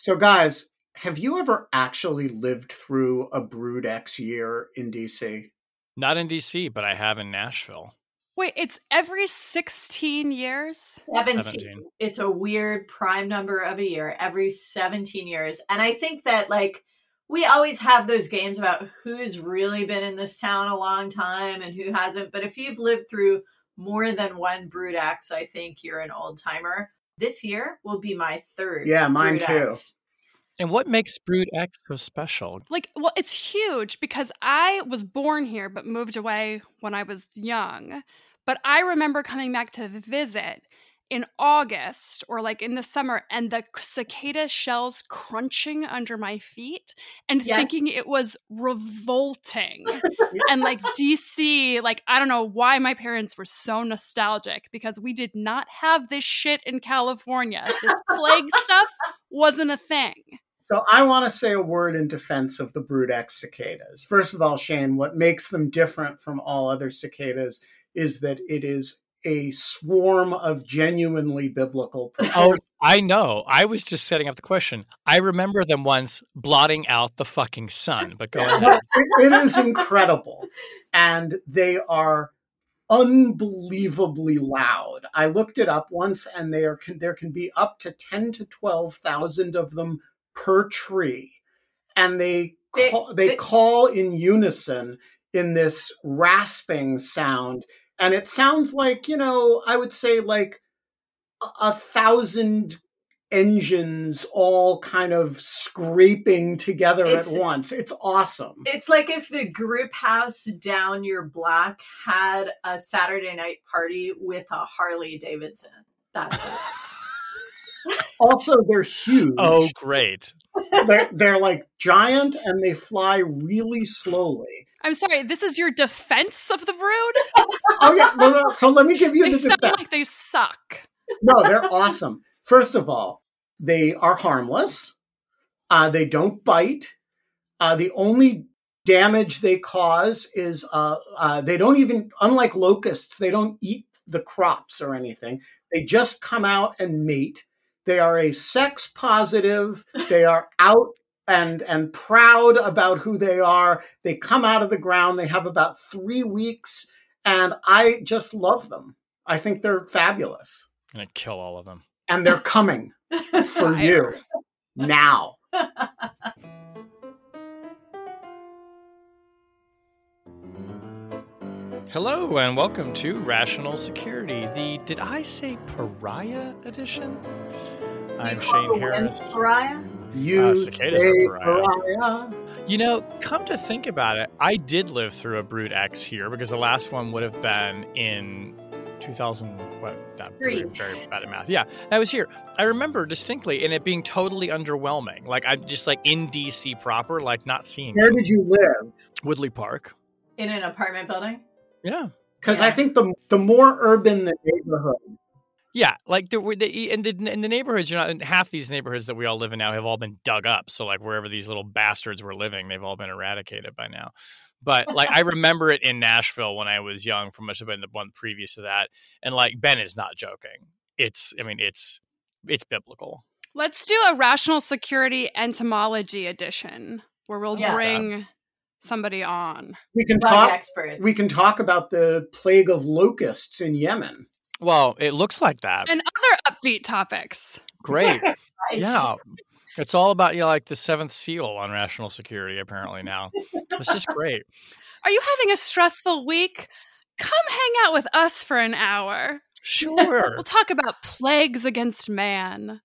So, guys, have you ever actually lived through a Brood X year in DC? Not in DC, but I have in Nashville. Wait, it's every 16 years? 17. 17. It's a weird prime number of a year, every 17 years. And I think that, like, we always have those games about who's really been in this town a long time and who hasn't. But if you've lived through more than one Brood X, I think you're an old timer. This year will be my third. Yeah, mine too. X. And what makes Brood X so special? Like, well, it's huge because I was born here but moved away when I was young. But I remember coming back to visit in August or like in the summer and the cicada shells crunching under my feet and Yes. thinking it was revolting. and like DC, like I don't know why my parents were so nostalgic because we did not have this shit in California. This plague stuff wasn't a thing. So I want to say a word in defense of the Brood X cicadas. First of all, Shane, what makes them different from all other cicadas is that it is a swarm of genuinely biblical Oh, I know. I was just setting up the question. I remember them once blotting out the fucking sun, but go ahead. it, it is incredible. And they are unbelievably loud. I looked it up once and they are can, there can be up to 10 to 12,000 of them per tree. And they They- call, they they- call in unison in this rasping sound and it sounds like, you know, I would say like a, a thousand engines all kind of scraping together It's- at once. It's awesome. It's like if the group house down your block had a Saturday night party with a Harley Davidson. That's it. Also, they're oh, huge. Oh, great. they're, they're like giant and they fly really slowly. I'm sorry, this is your defense of the brood? Oh yeah, no, no. So let me give you They the defense. like they suck. No, they're awesome. First of all, they are harmless. Uh, they don't bite. Uh, the only damage they cause is uh, uh, they don't even, unlike locusts, they don't eat the crops or anything. They just come out and mate. They are a sex positive. They are out and and proud about who they are. They come out of the ground. They have about three weeks, and I just love them. I think they're fabulous I'm going to kill all of them. and they're coming for you now. Hello, and welcome to Rational Security, the Did I Say Pariah edition? I'm Shane Harris. Mariah? You Uh, cicadas are pariah. pariah. You know, come to think about it, I did live through a Brood X here because the last one would have been in 2000. What? I'm Three. very, very bad at math. Yeah, I was here. I remember distinctly, and it being totally underwhelming. Like I'm just like in DC proper, like not seeing Where it. did you live? Woodley Park. In an apartment building? Yeah, Because Yeah. I think the the more urban the neighborhood, yeah. Like there were the in the in the neighborhoods. You're not in half these neighborhoods that we all live in now have all been dug up. So like wherever these little bastards were living, they've all been eradicated by now. But like I remember it in Nashville when I was young, from must have been the one previous to that. And like Ben is not joking. It's I mean it's it's biblical. Let's do a rational security entomology edition where we'll Yeah. bring somebody on. we can Bug talk. experts. We can talk about the plague of locusts in Yemen. Well, it looks like that. And other upbeat topics. Great. Right. Yeah. It's all about you know, like the seventh seal on rational security, apparently now. this is great. Are you having a stressful week? Come hang out with us for an hour. Sure. We'll talk about plagues against man.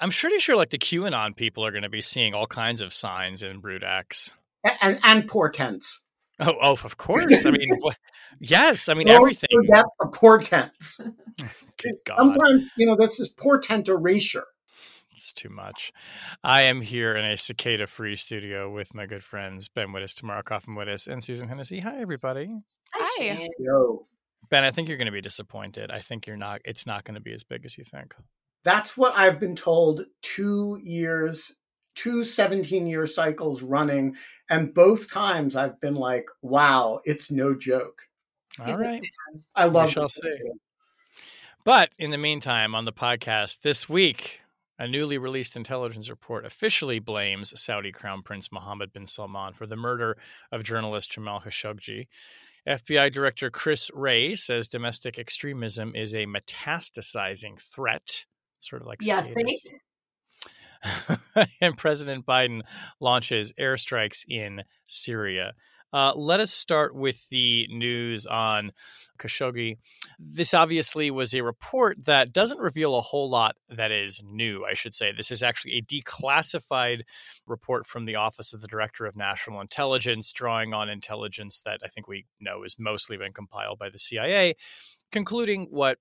I'm pretty sure like the QAnon people are going to be seeing all kinds of signs in Brood X. A- And and portents. Oh, oh, of course. I mean, what, yes. I mean, Don't everything. forget the portents. Good God. Sometimes, you know, that's just portent erasure. It's too much. I am here in a cicada free studio with my good friends Ben Wittes, Tamara Cofman Wittes, and Susan Hennessy. Hi, everybody. Hi. Shane. Yo. Ben, I think you're going to be disappointed. I think you're not. It's not going to be as big as you think. That's what I've been told two years, two 17 year cycles running. And both times I've been like, wow, it's no joke. All right. I love shall see. But in the meantime, on the podcast this week, a newly released intelligence report officially blames Saudi Crown Prince Mohammed bin Salman for the murder of journalist Jamal Khashoggi. FBI Director Chris Wray says domestic extremism is a metastasizing threat, sort of like Yeah, think. and President Biden launches airstrikes in Syria. Uh, let us start with the news on Khashoggi. This obviously was a report that doesn't reveal a whole lot that is new, I should say. This is actually a declassified report from the Office of the Director of National Intelligence, drawing on intelligence that I think we know has mostly been compiled by the CIA, concluding what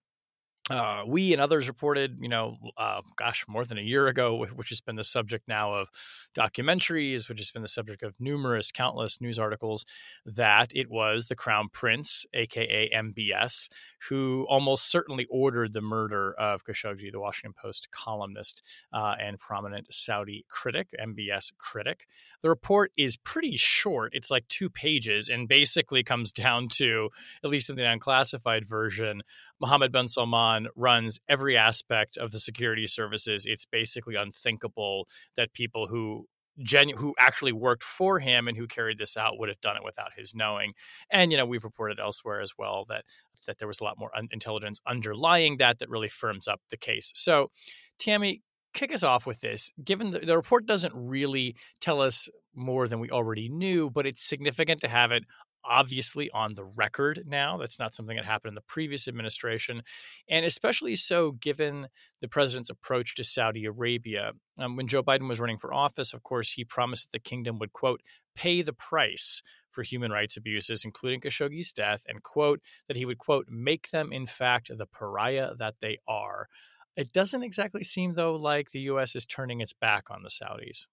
uh, we and others reported, you know, uh, gosh, more than a year ago, which has been the subject now of documentaries, which has been the subject of numerous, countless news articles, that it was the Crown Prince, aka MBS, who almost certainly ordered the murder of Khashoggi, the Washington Post columnist uh, and prominent Saudi critic, MBS critic. The report is pretty short; it's like two pages, and basically comes down to, at least in the unclassified version, Mohammed bin Salman runs every aspect of the security services. It's basically unthinkable that people who genu- who actually worked for him and who carried this out would have done it without his knowing. And you know, we've reported elsewhere as well that that there was a lot more un- intelligence underlying that that really firms up the case. So, Tammy, kick us off with this. Given the, the report doesn't really tell us more than we already knew, but it's significant to have it obviously on the record now. That's not something that happened in the previous administration. And especially so given the president's approach to Saudi Arabia. Um, when Joe Biden was running for office, of course, he promised that the kingdom would, quote, pay the price for human rights abuses, including Khashoggi's death, and, quote, that he would, quote, make them, in fact, the pariah that they are. It doesn't exactly seem, though, like the U.S. is turning its back on the Saudis.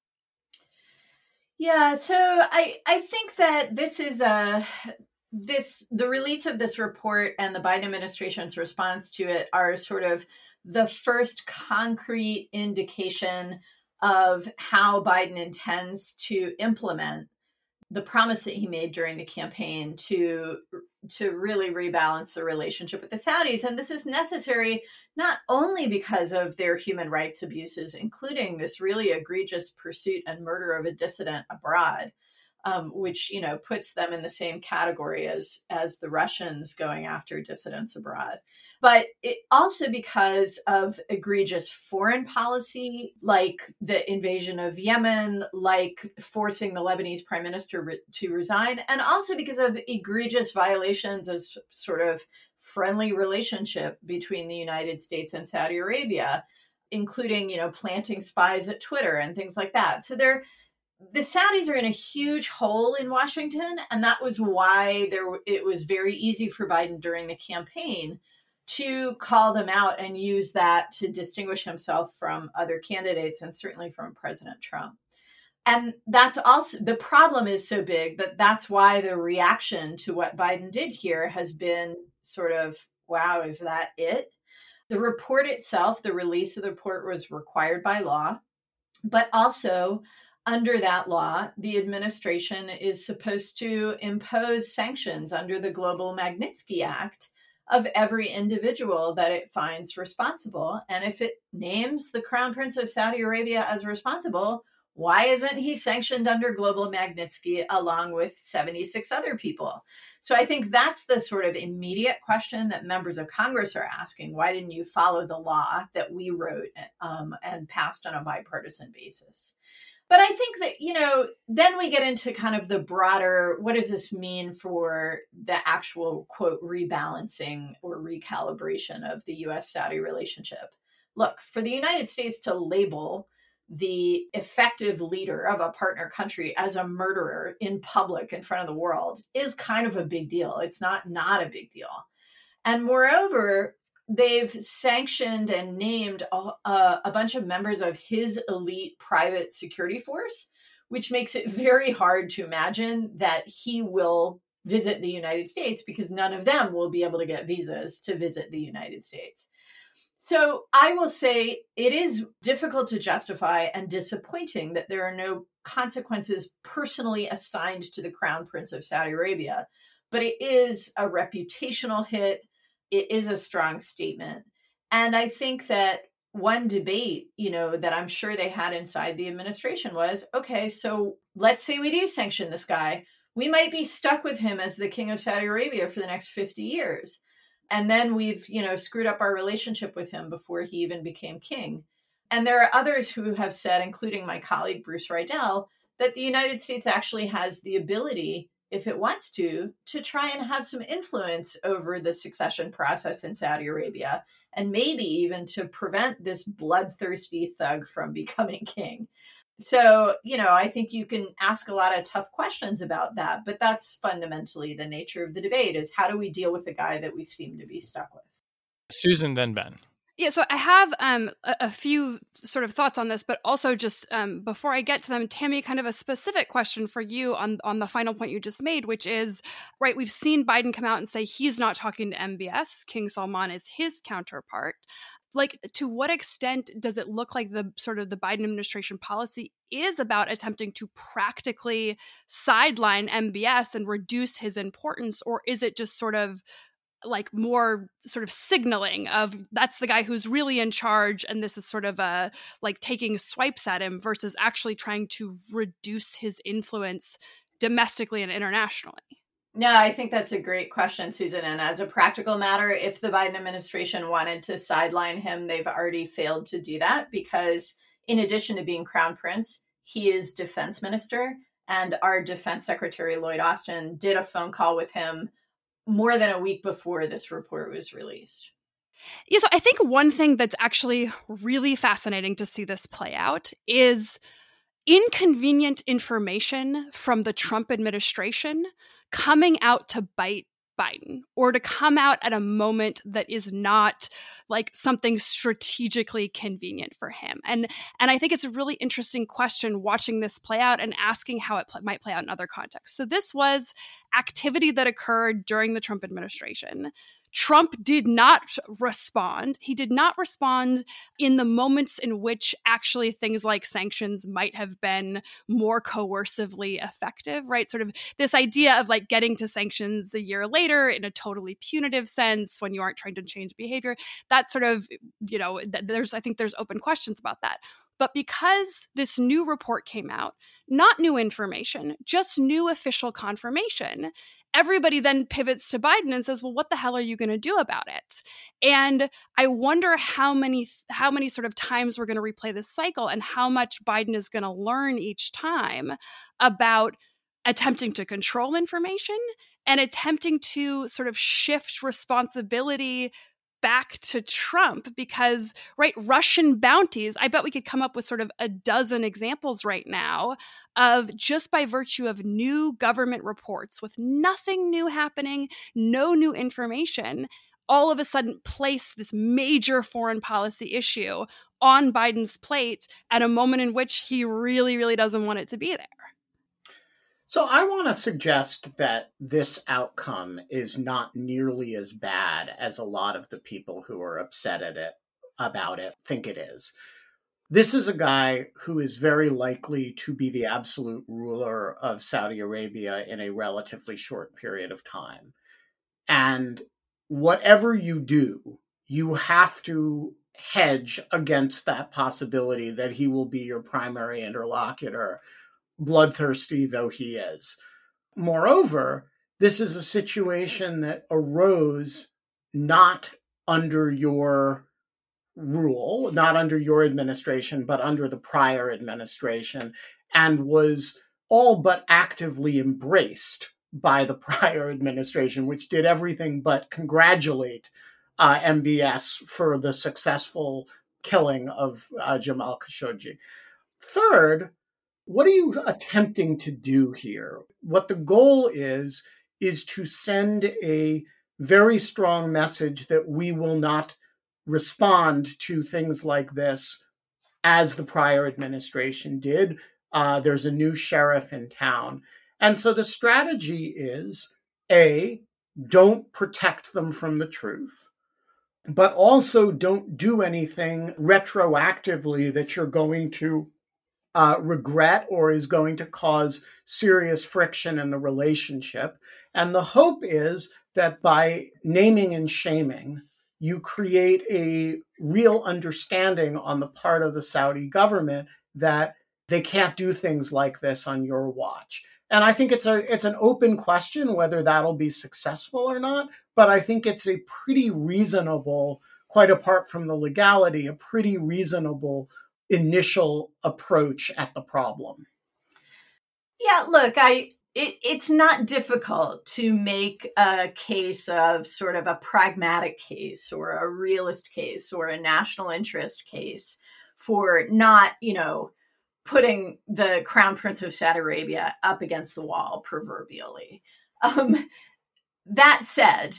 Yeah, so I I think that this is a this the release of this report and the Biden administration's response to it are sort of the first concrete indication of how Biden intends to implement the promise that he made during the campaign to to really rebalance the relationship with the Saudis. And this is necessary not only because of their human rights abuses including this really egregious pursuit and murder of a dissident abroad um, which you know puts them in the same category as as the Russians going after dissidents abroad but it also because of egregious foreign policy like the invasion of Yemen like forcing the Lebanese prime minister re- to resign and also because of egregious violations of sort of friendly relationship between the United States and Saudi Arabia including you know planting spies at Twitter and things like that. So they're the Saudis are in a huge hole in Washington, and that was why there it was very easy for Biden during the campaign to call them out and use that to distinguish himself from other candidates and certainly from President Trump. And that's also the problem is so big that that's why the reaction to what Biden did here has been sort of, wow, is that it? The report itself, the release of the report was required by law, but also under that law, the administration is supposed to impose sanctions under the Global Magnitsky Act of every individual that it finds responsible. And if it names the Crown Prince of Saudi Arabia as responsible, why isn't he sanctioned under Global Magnitsky along with 76 other people? So I think that's the sort of immediate question that members of Congress are asking. Why didn't you follow the law that we wrote um, and passed on a bipartisan basis? But I think that, you know, then we get into kind of the broader what does this mean for the actual quote rebalancing or recalibration of the US Saudi relationship? Look, for the United States to label the effective leader of a partner country as a murderer in public in front of the world is kind of a big deal. It's not not a big deal. And moreover, they've sanctioned and named a, a, bunch of members of his elite private security force, which makes it very hard to imagine that he will visit the United States because none of them will be able to get visas to visit the United States. So I will say it is difficult to justify and disappointing that there are no consequences personally assigned to the Crown Prince of Saudi Arabia, but it is a reputational hit. It is a strong statement. And I think that one debate, you know, that I'm sure they had inside the administration was okay, so let's say we do sanction this guy we might be stuck with him as the king of Saudi Arabia for the next 50 years. And then we've, you know, screwed up our relationship with him before he even became king. And there are others who have said, including my colleague Bruce Riedel, that the United States actually has the ability, if it wants to, to try and have some influence over the succession process in Saudi Arabia, and maybe even to prevent this bloodthirsty thug from becoming king. So you know i think you can ask a lot of tough questions about that but that's fundamentally the nature of the debate is how do we deal with the guy that we seem to be stuck with? Susan then ben yeah, so I have um, a, a, few sort of thoughts on this, but also just um, before I get to them, Tammy, kind of a specific question for you on on the final point you just made, which is right. We've seen Biden come out and say he's not talking to MBS. King Salman is his counterpart like to what extent does it look like the sort of the Biden administration policy is about attempting to practically sideline MBS and reduce his importance or is it just sort of like more sort of signaling of that's the guy who's really in charge and this is sort of a like taking swipes at him versus actually trying to reduce his influence domestically and internationally no, I think that's a great question, Susan. And as a practical matter, if the Biden administration wanted to sideline him, they've already failed to do that because, in addition to being crown prince, he is defense minister. And our defense secretary, Lloyd Austin, did a phone call with him more than a week before this report was released. Yeah, so I think one thing that's actually really fascinating to see this play out is inconvenient information from the Trump administration coming out to bite Biden or to come out at a moment that is not like something strategically convenient for him. And and I think it's a really interesting question watching this play out and asking how it pl- might play out in other contexts. So this was activity that occurred during the Trump administration Trump did not respond. He did not respond in the moments in which actually things like sanctions might have been more coercively effective, right? Sort of this idea of like getting to sanctions a year later in a totally punitive sense when you aren't trying to change behavior. That sort of, you know, there's, I think there's open questions about that. But because this new report came out, not new information, just new official confirmation, everybody then pivots to Biden and says, "Well, what the hell are you going to do about it?" And I wonder how many how many sort of times we're going to replay this cycle and how much Biden is going to learn each time about attempting to control information and attempting to sort of shift responsibility back to Trump because, right, Russian bounties, I bet we could come up with sort of a dozen examples right now of just by virtue of new government reports with nothing new happening, no new information, all of a sudden place this major foreign policy issue on Biden's plate at a moment in which he really, really doesn't want it to be there. So I want to suggest that this outcome is not nearly as bad as a lot of the people who are upset at it about it think it is. This is a guy who is very likely to be the absolute ruler of Saudi Arabia in a relatively short period of time. And whatever you do, you have to hedge against that possibility that he will be your primary interlocutor bloodthirsty though he is. Moreover, this is a situation that arose not under your rule, not under your administration, but under the prior administration, and was all but actively embraced by the prior administration, which did everything but congratulate uh, MBS for the successful killing of uh, Jamal Khashoggi. Third, what are you attempting to do here? What the goal is, is to send a very strong message that we will not respond to things like this as the prior administration did. Uh, there's a new sheriff in town. And so the strategy is A, don't protect them from the truth, but also don't do anything retroactively that you're going to uh, regret or is going to cause serious friction in the relationship. And the hope is that by naming and shaming, you create a real understanding on the part of the Saudi government that they can't do things like this on your watch. And I think it's a it's an open question whether that'll be successful or not, but I think it's a pretty reasonable quite apart from the legality, a pretty reasonable initial approach at the problem. Yeah, look, I it, it's not difficult to make a case of sort of a pragmatic case or a realist case or a national interest case for not, you know, putting the crown prince of Saudi Arabia up against the wall proverbially. Um, that said,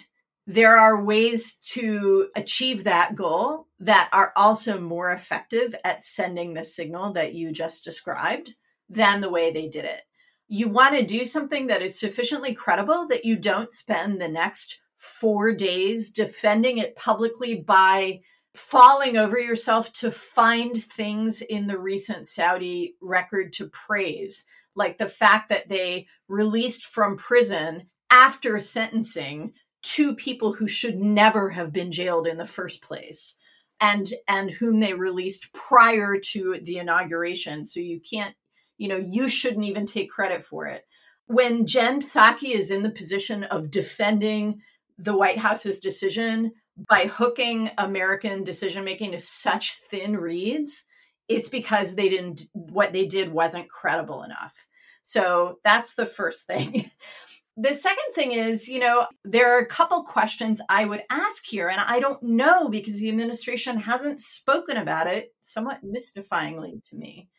there are ways to achieve that goal that are also more effective at sending the signal that you just described than the way they did it. You want to do something that is sufficiently credible that you don't spend the next four days defending it publicly by falling over yourself to find things in the recent Saudi record to praise, like the fact that they released from prison after sentencing two people who should never have been jailed in the first place and and whom they released prior to the inauguration. So you can't you know you shouldn't even take credit for it. When jen psaki is in the position of defending the white house's decision by hooking american decision making to such thin reeds it's because they didn't what they did wasn't credible enough. So that's the first thing the second thing is, you know, there are a couple questions I would ask here, and I don't know because the administration hasn't spoken about it, somewhat mystifyingly to me.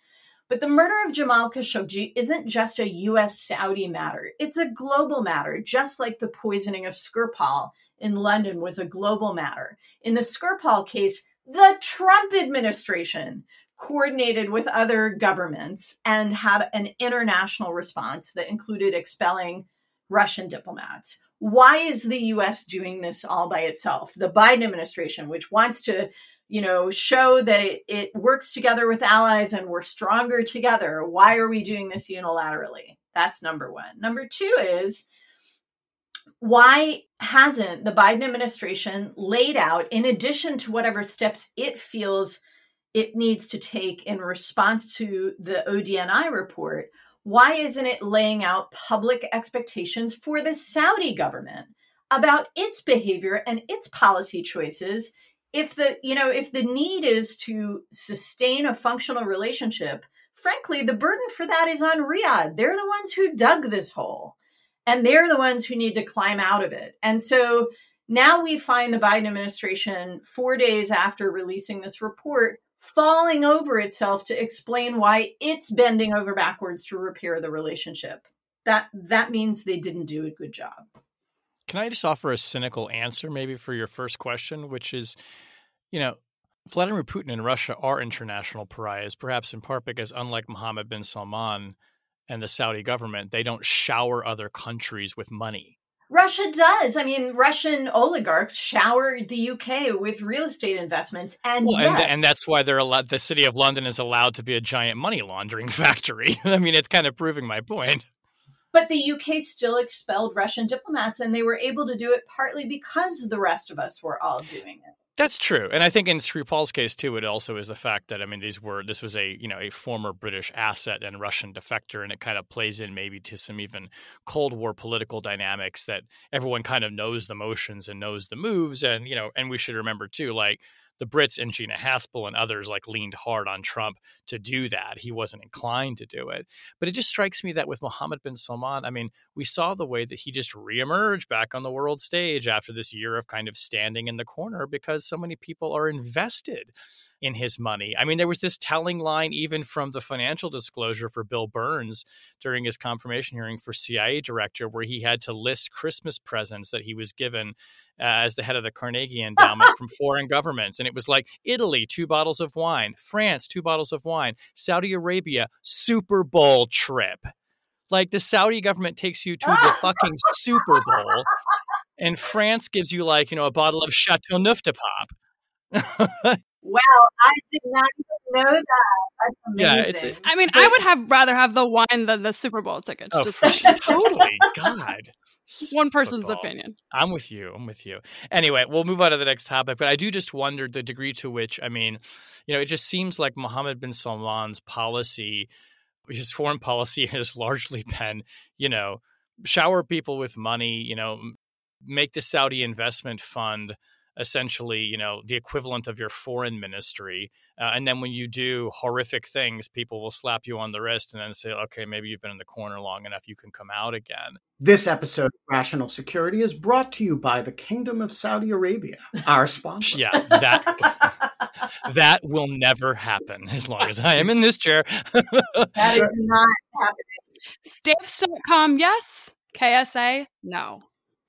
But the murder of Jamal Khashoggi isn't just a US Saudi matter, it's a global matter, just like the poisoning of Skripal in London was a global matter. In the Skripal case, the Trump administration coordinated with other governments and had an international response that included expelling Russian diplomats. Why is the US doing this all by itself? The Biden administration, which wants to, you know, show that it, it works together with allies and we're stronger together. Why are we doing this unilaterally? That's number one. Number two is why hasn't the Biden administration laid out, in addition to whatever steps it feels it needs to take in response to the ODNI report, why isn't it laying out public expectations for the Saudi government about its behavior and its policy choices? If the, you know, if the need is to sustain a functional relationship, frankly, the burden for that is on Riyadh. They're the ones who dug this hole and they're the ones who need to climb out of it. And so now we find the Biden administration four days after releasing this report falling over itself to explain why it's bending over backwards to repair the relationship. That that means they didn't do a good job. Can I just offer a cynical answer maybe for your first question, which is, you know, Vladimir Putin and Russia are international pariahs, perhaps in part because unlike Mohammed bin Salman and the Saudi government, they don't shower other countries with money. Russia does. I mean, Russian oligarchs shower the UK with real estate investments, and well, yet, and, and, that's why they're allowed. The city of London is allowed to be a giant money laundering factory. I mean, it's kind of proving my point. But the UK still expelled Russian diplomats, and they were able to do it partly because the rest of us were all doing it. That's true, and I think in Skripal's case too, it also is the fact that I mean these were this was a you know a former British asset and Russian defector, and it kind of plays in maybe to some even Cold War political dynamics that everyone kind of knows the motions and knows the moves, and you know, and we should remember too, like the Brits and Gina Haspel and others like leaned hard on Trump to do that. He wasn't inclined to do it. But it just strikes me that with Mohammed bin Salman, I mean, we saw the way that he just reemerged back on the world stage after this year of kind of standing in the corner because so many people are invested in his money. I mean, there was this telling line even from the financial disclosure for Bill Burns during his confirmation hearing for CIA director, where he had to list Christmas presents that he was given Uh, as the head of the Carnegie Endowment from foreign governments. And it was like Italy, two bottles of wine, France, two bottles of wine, Saudi Arabia, Super Bowl trip. Like the Saudi government takes you to the fucking Super Bowl, and France gives you like, you know, a bottle of Chateau Neuf de Pop. Wow, I did not even know that. That's amazing. Yeah, it's, I mean, I would have rather have the wine than the Super Bowl tickets. oh, just totally. God. One person's Football. opinion. I'm with you. I'm with you. Anyway, we'll move on to the next topic. But I do just wonder the degree to which, I mean, you know, it just seems like Mohammed bin Salman's policy, his foreign policy has largely been, you know, shower people with money, you know, make the Saudi investment fund essentially, you know, the equivalent of your foreign ministry. Uh, and then when you do horrific things, people will slap you on the wrist and then say, okay, maybe you've been in the corner long enough, you can come out again. This episode of Rational Security is brought to you by the Kingdom of Saudi Arabia, our sponsor. Yeah, that that will never happen as long as I am in this chair. That is not happening. Stamps.com, yes. KSA, no.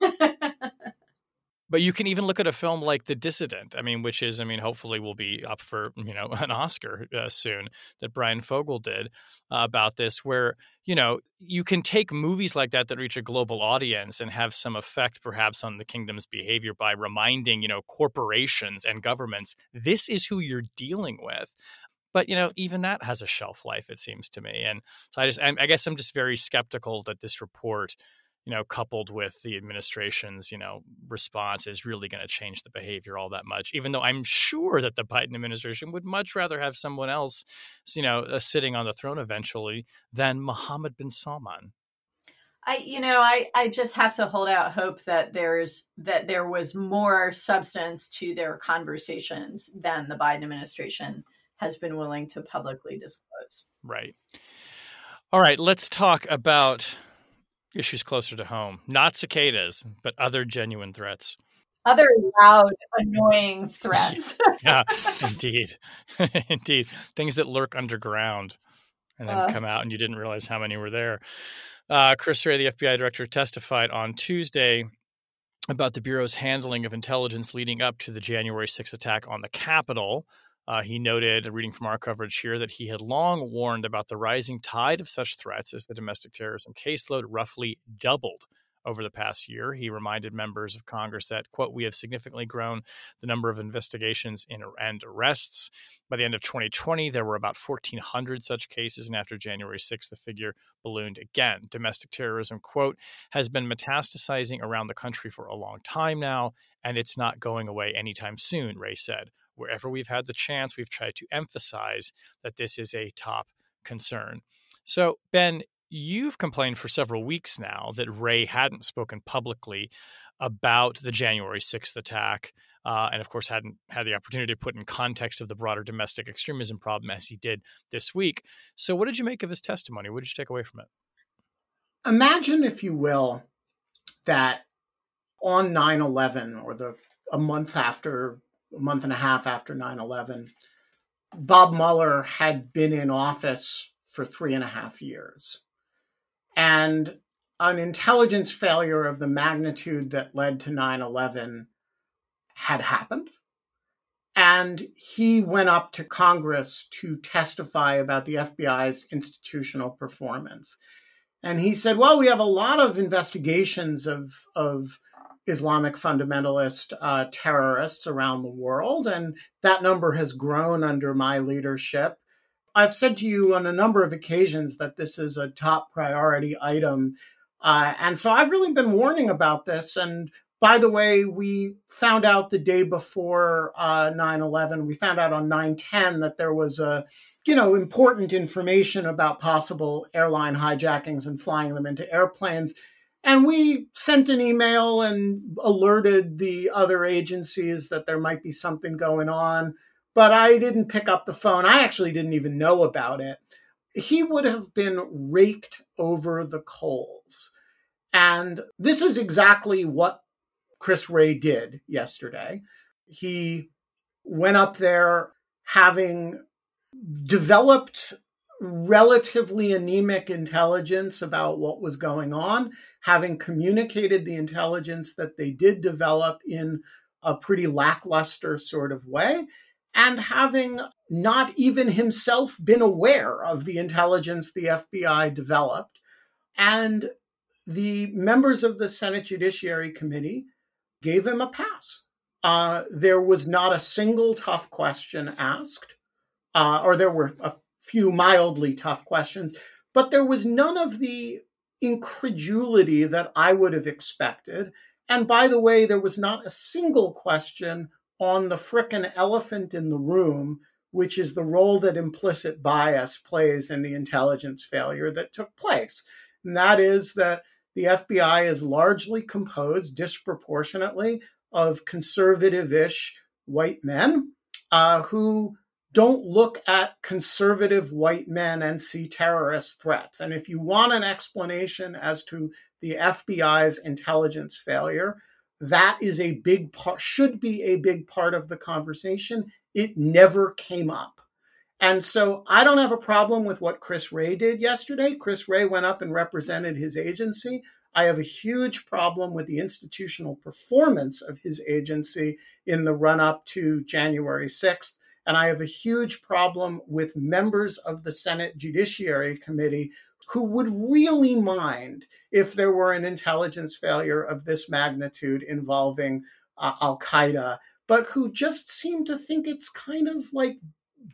But you can even look at a film like The Dissident. I mean, which is, I mean, hopefully will be up for you know an Oscar uh, soon. That Bryan Fogel did uh, about this, where you know you can take movies like that that reach a global audience and have some effect, perhaps, on the kingdom's behavior by reminding you know corporations and governments this is who you're dealing with. But you know, even that has a shelf life, it seems to me. And so I just, I guess, I'm just very skeptical that this report you know, coupled with the administration's, you know, response is really going to change the behavior all that much. Even though I'm sure that the Biden administration would much rather have someone else, you know, uh, sitting on the throne eventually than Mohammed bin Salman. I, you know, I, I just have to hold out hope that there's that there was more substance to their conversations than the Biden administration has been willing to publicly disclose. Right. All right, let's talk about issues closer to home. Not cicadas, but other genuine threats. Other loud, annoying threats. yeah, indeed. indeed. Things that lurk underground and then Uh. come out and you didn't realize how many were there. Uh, Chris Wray, the FBI director, testified on Tuesday about the Bureau's handling of intelligence leading up to the January 6th attack on the Capitol. Uh, he noted, reading from our coverage here, that he had long warned about the rising tide of such threats as the domestic terrorism caseload roughly doubled over the past year. He reminded members of Congress that, quote, we have significantly grown the number of investigations in, and arrests. By the end of 2020, there were about 1,400 such cases, and after January 6th, the figure ballooned again. Domestic terrorism, quote, has been metastasizing around the country for a long time now, and it's not going away anytime soon, Wray said. Wherever we've had the chance, we've tried to emphasize that this is a top concern. So, Ben, you've complained for several weeks now that Wray hadn't spoken publicly about the January 6th attack. Uh, and of course, hadn't had the opportunity to put in context of the broader domestic extremism problem as he did this week. So, what did you make of his testimony? What did you take away from it? Imagine, if you will, that on 9 11 or the a month after, a month and a half after 9 11, Bob Mueller had been in office for three and a half years. And an intelligence failure of the magnitude that led to 9 11 had happened. And he went up to Congress to testify about the FBI's institutional performance. And he said, Well, we have a lot of investigations of, of Islamic fundamentalist uh, terrorists around the world, and that number has grown under my leadership. I've said to you on a number of occasions that this is a top priority item. Uh, and so I've really been warning about this. And by the way, we found out the day before uh, 9-11, we found out on 9-10 that there was a, you know, important information about possible airline hijackings and flying them into airplanes. And we sent an email and alerted the other agencies that there might be something going on, but I didn't pick up the phone. I actually didn't even know about it. He would have been raked over the coals. And this is exactly what Chris Wray did yesterday. He went up there having developed relatively anemic intelligence about what was going on, having communicated the intelligence that they did develop in a pretty lackluster sort of way, and having not even himself been aware of the intelligence the FBI developed. And the members of the Senate Judiciary Committee gave him a pass. Uh, there was not a single tough question asked, uh, or there were a few mildly tough questions, but there was none of the incredulity that I would have expected. And by the way, there was not a single question on the frickin' elephant in the room, which is the role that implicit bias plays in the intelligence failure that took place. And that is that the FBI is largely composed disproportionately of conservative ish white men uh, who don't look at conservative white men and see terrorist threats. And if you want an explanation as to the FBI's intelligence failure, that is a big part, should be a big part of the conversation. It never came up. And so I don't have a problem with what Chris Wray did yesterday. Chris Wray went up and represented his agency. I have a huge problem with the institutional performance of his agency in the run up to January 6th. And I have a huge problem with members of the Senate Judiciary Committee who would really mind if there were an intelligence failure of this magnitude involving uh, Al Qaeda, but who just seem to think it's kind of like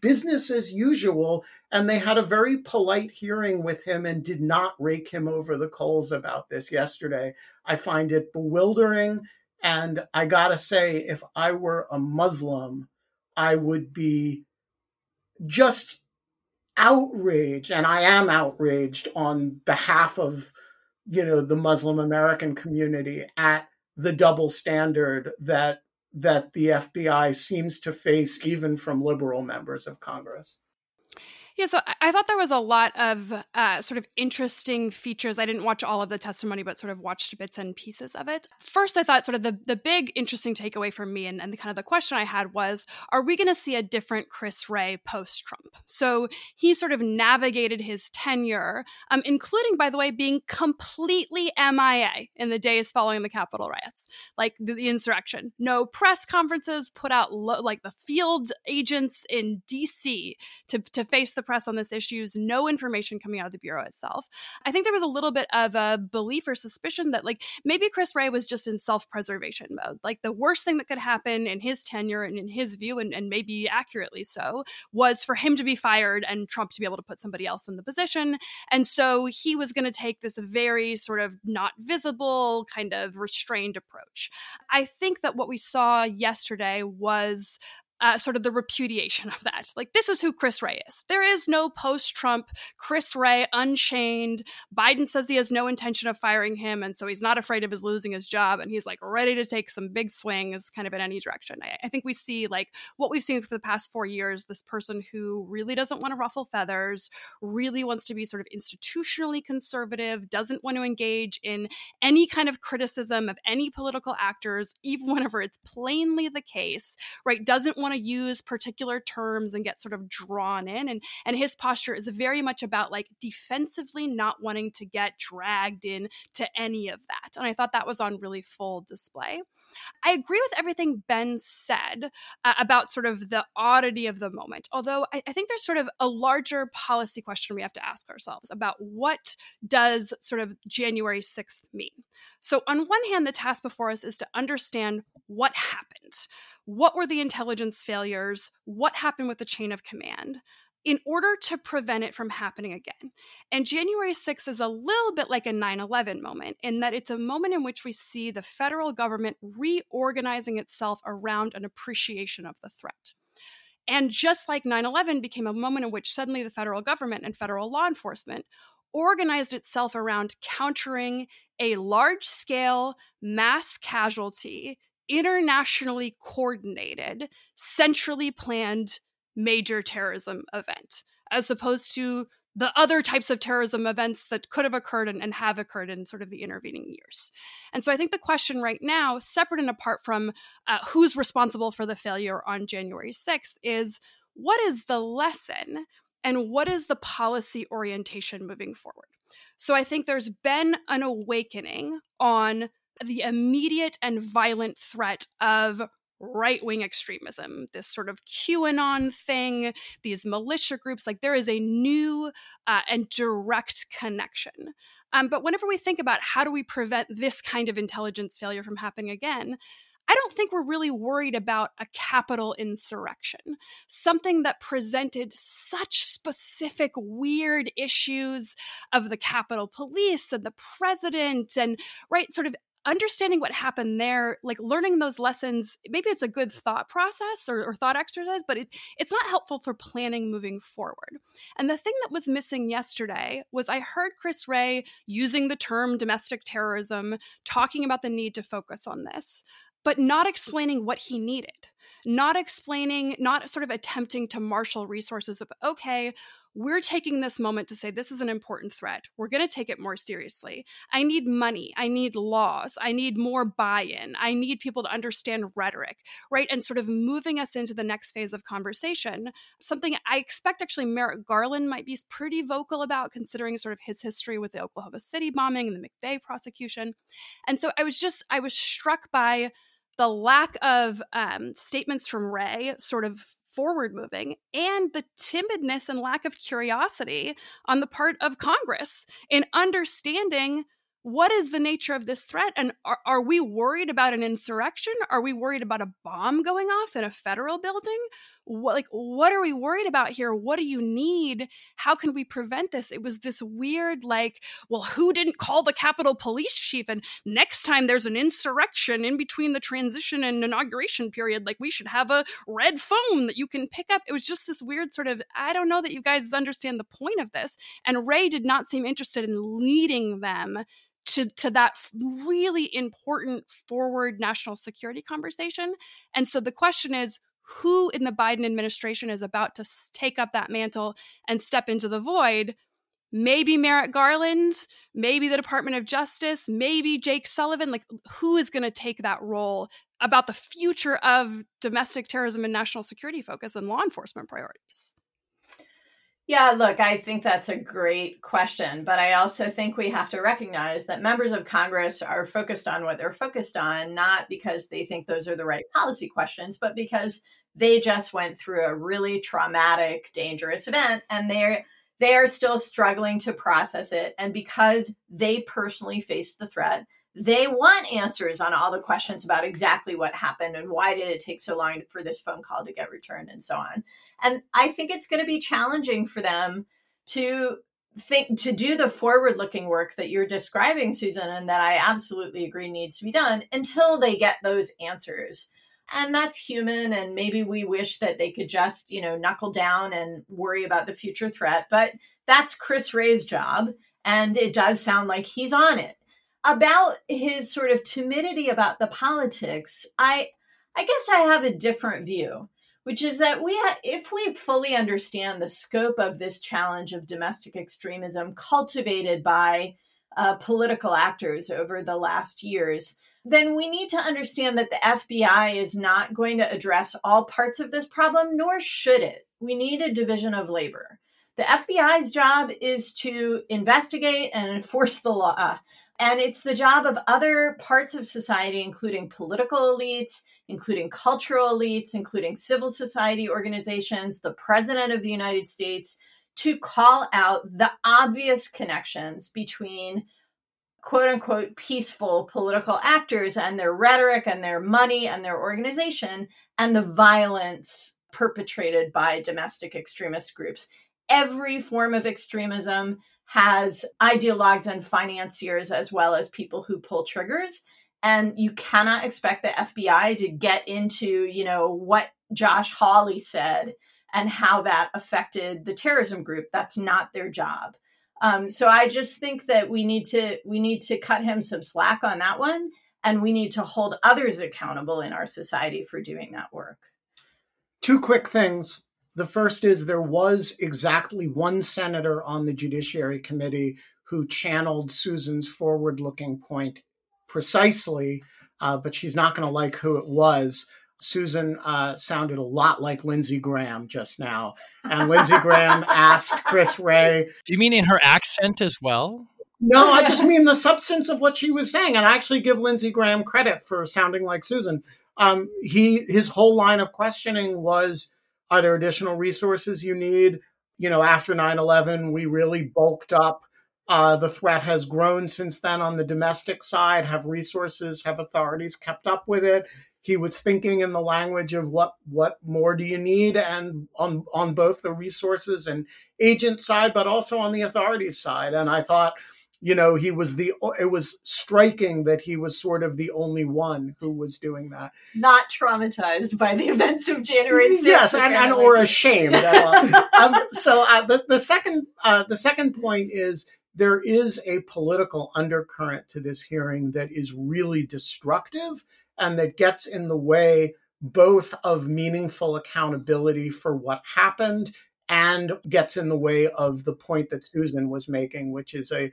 business as usual. And they had a very polite hearing with him and did not rake him over the coals about this yesterday. I find it bewildering. And I gotta say, if I were a Muslim, I would be just outraged, and I am outraged on behalf of you know the Muslim American community at the double standard that that the FBI seems to face even from liberal members of Congress. Yeah, so I thought there was a lot of uh, sort of interesting features. I didn't watch all of the testimony, but sort of watched bits and pieces of it. First, I thought sort of the, the big interesting takeaway for me and, and the kind of the question I had was are we going to see a different Chris Wray post Trump? So he sort of navigated his tenure, um, including, by the way, being completely MIA in the days following the Capitol riots, like the, the insurrection. No press conferences, put out lo- like the field agents in DC to, to face the press on this issues, no information coming out of the Bureau itself. I think there was a little bit of a belief or suspicion that, like, maybe Chris Wray was just in self preservation mode. Like, the worst thing that could happen in his tenure and in his view, and, and maybe accurately so, was for him to be fired and Trump to be able to put somebody else in the position. And so he was going to take this very sort of not visible, kind of restrained approach. I think that what we saw yesterday was uh, sort of the repudiation of that. Like, this is who Chris Wray is. There is no post Trump Chris Wray unchained. Biden says he has no intention of firing him, and so he's not afraid of his losing his job, and he's like ready to take some big swings kind of in any direction. I, I think we see like what we've seen for the past four years this person who really doesn't want to ruffle feathers, really wants to be sort of institutionally conservative, doesn't want to engage in any kind of criticism of any political actors, even whenever it's plainly the case, right? Doesn't want to use particular terms and get sort of drawn in and and his posture is very much about like defensively not wanting to get dragged in to any of that and i thought that was on really full display. I agree with everything ben said uh, about sort of the oddity of the moment although I, I think there's sort of a larger policy question we have to ask ourselves about what does sort of january 6th mean? So on one hand the task before us is to understand what happened what were the intelligence failures? What happened with the chain of command? in order to prevent it from happening again. And January 6th is a little bit like a 9 11 moment in that it's a moment in which we see the federal government reorganizing itself around an appreciation of the threat. And just like 9 11 became a moment in which suddenly the federal government and federal law enforcement organized itself around countering a large scale mass casualty, internationally coordinated, centrally planned major terrorism event, as opposed to the other types of terrorism events that could have occurred and, and, have occurred in sort of the intervening years. And so I think the question right now, separate and apart from uh, who's responsible for the failure on January 6th, is what is the lesson and what is the policy orientation moving forward? So I think there's been an awakening on the immediate and violent threat of right wing extremism, this sort of QAnon thing, these militia groups. Like there is a new uh, and direct connection. Um, but whenever we think about how do we prevent this kind of intelligence failure from happening again, I don't think we're really worried about a Capitol insurrection, something that presented such specific weird issues of the Capitol Police and the president and, right, sort of understanding what happened there, like learning those lessons, maybe it's a good thought process or, or, thought exercise, but it, it's not helpful for planning moving forward. And the thing that was missing yesterday was I heard Chris Wray using the term domestic terrorism, talking about the need to focus on this but not explaining what he needed, not explaining, not sort of attempting to marshal resources of, okay, we're taking this moment to say this is an important threat. We're going to take it more seriously. I need money. I need laws. I need more buy in. I need people to understand rhetoric, right? And sort of moving us into the next phase of conversation. Something I expect actually Merrick Garland might be pretty vocal about, considering sort of his history with the Oklahoma City bombing and the McVeigh prosecution. And so I was just, I was struck by the lack of um, statements from Wray sort of forward moving and the timidness and lack of curiosity on the part of Congress in understanding what is the nature of this threat and are, are, we worried about an insurrection? Are we worried about a bomb going off in a federal building what like what are we worried about here? What do you need? How can we prevent this? It was this weird like well who didn't call the capitol police chief? And next time there's an insurrection in between the transition and inauguration period like we should have a red phone that you can pick up. It was just this weird sort of i don't know that you guys understand the point of this. And Wray did not seem interested in leading them to to that really important forward national security conversation. And so the question is who in the Biden administration is about to take up that mantle and step into the void? Maybe Merrick Garland, maybe the Department of Justice, maybe Jake Sullivan. Like, who is going to take that role about the future of domestic terrorism and national security focus and law enforcement priorities? Yeah, look, I think that's a great question, but I also think we have to recognize that members of Congress are focused on what they're focused on, not because they think those are the right policy questions, but because they just went through a really traumatic, dangerous event and they're they are still struggling to process it and because they personally faced the threat they want answers on all the questions about exactly what happened and why did it take so long for this phone call to get returned and so on. And i think it's going to be challenging for them to think to do the forward looking work that you're describing susan and that i absolutely agree needs to be done until they get those answers. And that's human and maybe we wish that they could just you know knuckle down and worry about the future threat but that's chris Wray's job and it does sound like he's on it about his sort of timidity about the politics, I I guess I have a different view, which is that we ha- if we fully understand the scope of this challenge of domestic extremism cultivated by uh, political actors over the last years, then we need to understand that the FBI is not going to address all parts of this problem, nor should it. We need a division of labor. The FBI's job is to investigate and enforce the law. And it's the job of other parts of society, including political elites, including cultural elites, including civil society organizations, the president of the United States, to call out the obvious connections between quote unquote peaceful political actors and their rhetoric and their money and their organization and the violence perpetrated by domestic extremist groups. Every form of extremism has ideologues and financiers as well as people who pull triggers and you cannot expect the FBI to get into, you know, what Josh Hawley said and how that affected the terrorism group. That's not their job. Um, so I just think that we need to we need to cut him some slack on that one, and we need to hold others accountable in our society for doing that work. Two quick things. The first is there was exactly one senator on the Judiciary Committee who channeled Susan's forward looking point precisely, uh, but she's not going to like who it was. Susan uh, sounded a lot like Lindsey Graham just now. And Lindsey Graham asked Chris Wray. Do you mean in her accent as well? No, I just mean the substance of what she was saying. And I actually give Lindsey Graham credit for sounding like Susan. Um, he his whole line of questioning was are there additional resources you need? You know, after 9 11, we really bulked up. Uh, the threat has grown since then on the domestic side. Have resources, have authorities kept up with it? He was thinking in the language of what what more do you need, and on on both the resources and agent side, but also on the authorities side. And I thought, you know, he was the. It was striking that he was sort of the only one who was doing that. Not traumatized by the events of January 6th. Yes, and, and or ashamed. um, so uh, the the second uh, the second point is there is a political undercurrent to this hearing that is really destructive and that gets in the way both of meaningful accountability for what happened and gets in the way of the point that Susan was making, which is a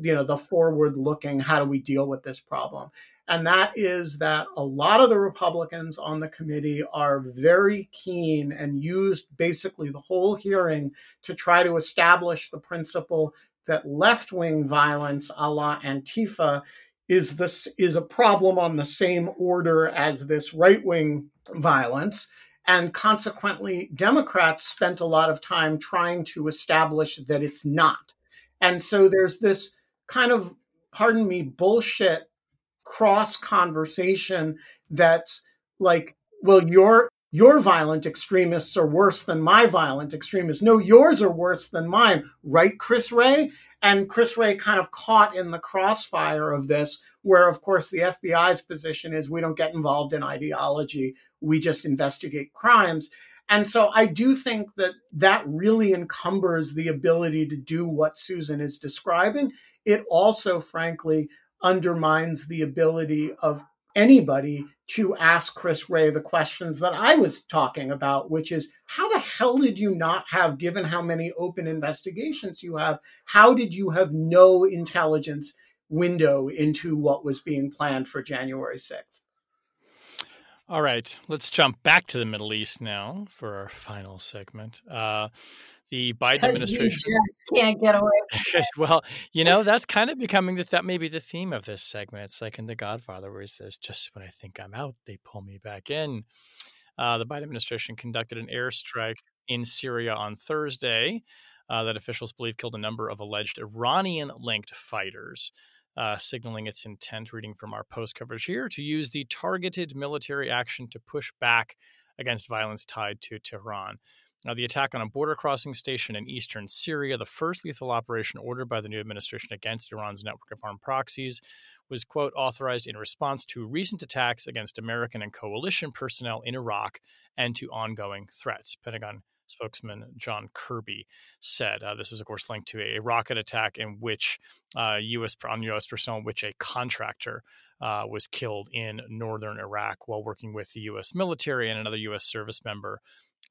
you know the forward looking how do we deal with this problem? And that is that a lot of the republicans on the committee are very keen and used basically the whole hearing to try to establish the principle that left-wing violence a la antifa is this is a problem on the same order as this right-wing violence and consequently democrats spent a lot of time trying to establish that it's not and so there's this kind of, pardon me, bullshit cross conversation that's like, well, your your violent extremists are worse than my violent extremists. No, yours are worse than mine, right, Chris Wray? And Chris Wray kind of caught in the crossfire of this, where, of course, the FBI's position is we don't get involved in ideology, we just investigate crimes. And so I do think that that really encumbers the ability to do what Susan is describing. It also, frankly, undermines the ability of anybody to ask Chris Wray the questions that I was talking about, which is how the hell did you not have, given how many open investigations you have, how did you have no intelligence window into what was being planned for January 6th? All right, let's jump back to the Middle East now for our final segment. Uh, the Biden administration just can't get away. well, you know that's kind of becoming the that may be the theme of this segment. It's like in The Godfather, where he says, "Just when I think I'm out, they pull me back in." Uh, the Biden administration conducted an airstrike in Syria on Thursday uh, that officials believe killed a number of alleged Iranian-linked fighters uh, signaling its intent, reading from our post coverage here, to use the targeted military action to push back against violence tied to Tehran. Now, the attack on a border crossing station in eastern Syria, the first lethal operation ordered by the new administration against Iran's network of armed proxies, was, quote, authorized in response to recent attacks against American and coalition personnel in Iraq and to ongoing threats. Pentagon spokesman John Kirby said. Uh, this is, of course, linked to a, rocket attack in which uh, U.S. on U.S. personnel, which a contractor uh, was killed in northern Iraq while working with the U.S. military, and another U.S. service member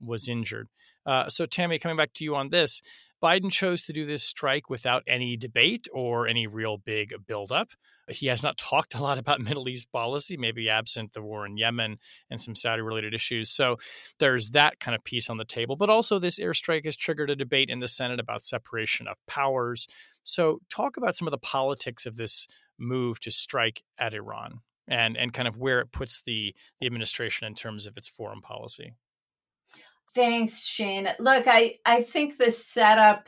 was injured. Uh, so, Tammy, coming back to you on this, Biden chose to do this strike without any debate or any real big buildup. He has not talked a lot about Middle East policy, maybe absent the war in Yemen and some Saudi related issues. So there's that kind of piece on the table. But also, this airstrike has triggered a debate in the Senate about separation of powers. So, talk about some of the politics of this move to strike at Iran and, and kind of where it puts the, the administration in terms of its foreign policy. Thanks, Shane. Look, I I think the setup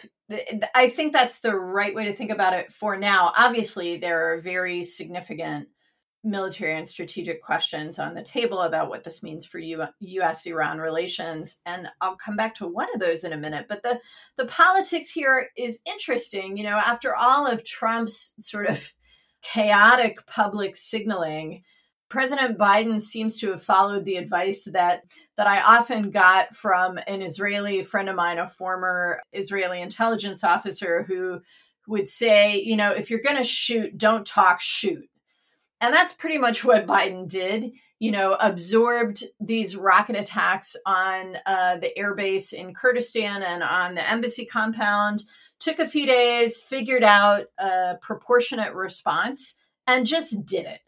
I think that's the right way to think about it for now. Obviously, there are very significant military and strategic questions on the table about what this means for US Iran relations and I'll come back to one of those in a minute but the the politics here is interesting you know after all of Trump's sort of chaotic public signaling President Biden seems to have followed the advice that that I often got from an Israeli friend of mine, a former Israeli intelligence officer who would say, you know, if you're going to shoot, don't talk, shoot. And that's pretty much what Biden did, you know, absorbed these rocket attacks on uh, the airbase in Kurdistan and on the embassy compound, took a few days, figured out a proportionate response, and just did it.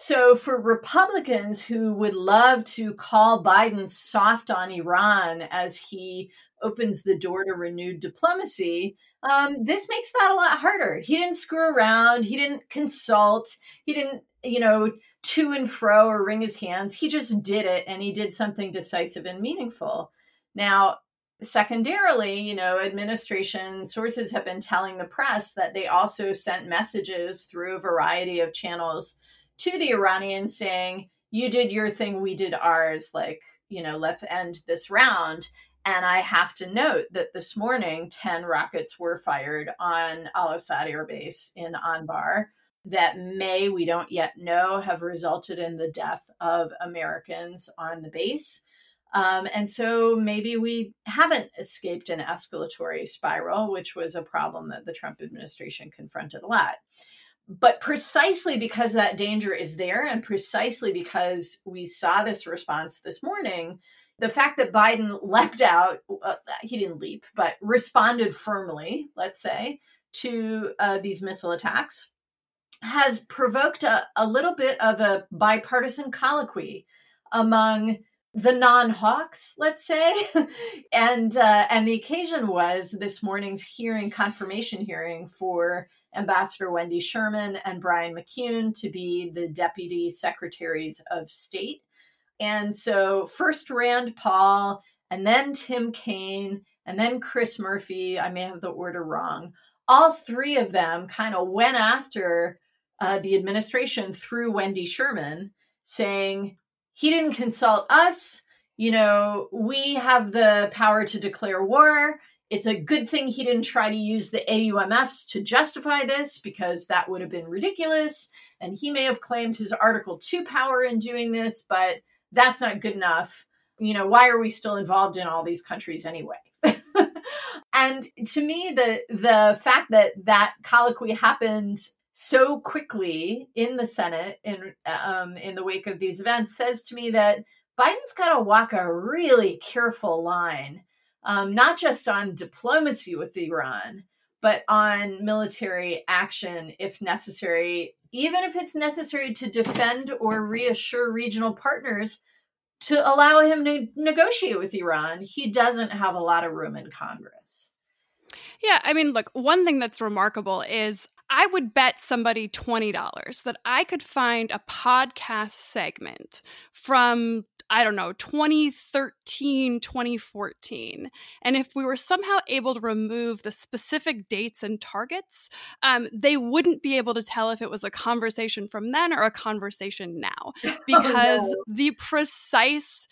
So, for Republicans who would love to call Biden soft on Iran as he opens the door to renewed diplomacy, um, this makes that a lot harder. He didn't screw around. He didn't consult. He didn't, you know, to and fro or wring his hands. He just did it and he did something decisive and meaningful. Now, secondarily, you know, administration sources have been telling the press that they also sent messages through a variety of channels to the Iranians saying, you did your thing, we did ours. Like, you know, let's end this round. And I have to note that this morning, 10 rockets were fired on Al Asad Air Base in Anbar that may, we don't yet know, have resulted in the death of Americans on the base. Um, and so maybe we haven't escaped an escalatory spiral, which was a problem that the Trump administration confronted a lot but precisely because that danger is there and precisely because we saw this response this morning the fact that biden leapt out uh, he didn't leap but responded firmly let's say to uh, these missile attacks has provoked a, a little bit of a bipartisan colloquy among the non-hawks let's say. And uh, and the occasion was this morning's hearing confirmation hearing for Ambassador Wendy Sherman and Brian McKeon to be the deputy secretaries of state. And so, first Rand Paul, and then Tim Kaine, and then Chris Murphy. I may have the order wrong. All three of them kind of went after uh, the administration through Wendy Sherman, saying, he didn't consult us. You know, we have the power to declare war. It's a good thing he didn't try to use the AUMFs to justify this because that would have been ridiculous. And he may have claimed his Article 2 power in doing this, but that's not good enough. You know, why are we still involved in all these countries anyway? and to me, the the fact that that colloquy happened so quickly in the Senate in um, in the wake of these events says to me that Biden's got to walk a really careful line um, not just on diplomacy with Iran, but on military action if necessary, even if it's necessary to defend or reassure regional partners to allow him to negotiate with Iran. He doesn't have a lot of room in Congress. Yeah, I mean, look, one thing that's remarkable is I would bet somebody $20 that I could find a podcast segment from, I don't know, 2013, 2014. And if we were somehow able to remove the specific dates and targets, um, they wouldn't be able to tell if it was a conversation from then or a conversation now because oh, no. the precise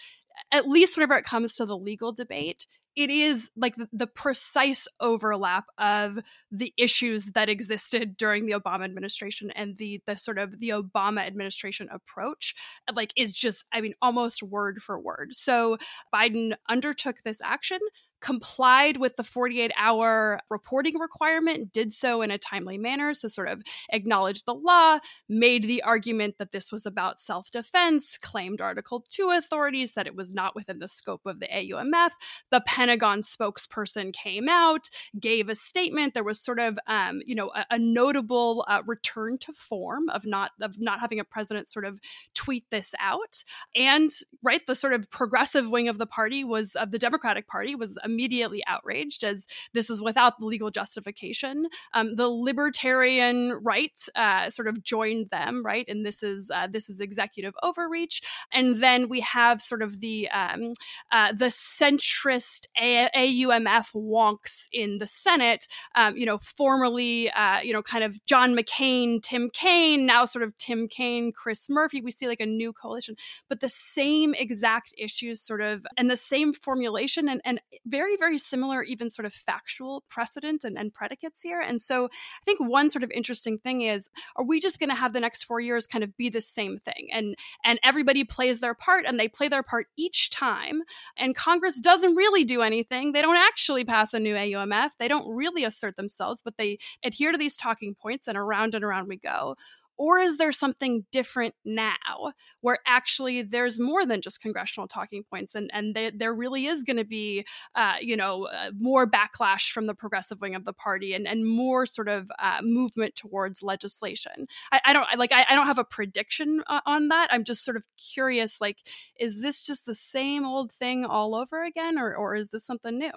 at least whenever it comes to the legal debate, it is like the, the, precise overlap of the issues that existed during the Obama administration and the the sort of the Obama administration approach like is just I mean almost word for word. So Biden undertook this action complied with the 48 hour reporting requirement, did so in a timely manner. So, sort of acknowledged the law, made the argument that this was about self defense, claimed Article 2 authorities that it was not within the scope of the AUMF. The Pentagon spokesperson came out, gave a statement. There was sort of, um, you know, a, a notable uh, return to form of not of not having a president sort of tweet this out. And right, the sort of progressive wing of the party was of the Democratic Party was immediately outraged as this is without the legal justification. Um, the libertarian right uh, sort of joined them, right, and this is uh, this is executive overreach. And then we have sort of the um, uh, the centrist A- AUMF wonks in the Senate. Um, you know, formerly, uh, you know, kind of John McCain, Tim Kaine, now sort of Tim Kaine, Chris Murphy. We see like a new coalition, but the same exact issues, sort of, and the same formulation, and and very, very similar, even sort of factual precedent and, and predicates here. And so I think one sort of interesting thing is are we just going to have the next four years kind of be the same thing? And and everybody plays their part and they play their part each time. And Congress doesn't really do anything. They don't actually pass a new AUMF. They don't really assert themselves, but they adhere to these talking points and around and around we go. Or is there something different now where actually there's more than just congressional talking points and, and they, there really is going to be, uh, you know, uh, more backlash from the progressive wing of the party and, and more sort of uh, movement towards legislation? I, I don't like, I, I, don't have a prediction uh, on that. I'm just sort of curious, like, is this just the same old thing all over again or, or is this something new?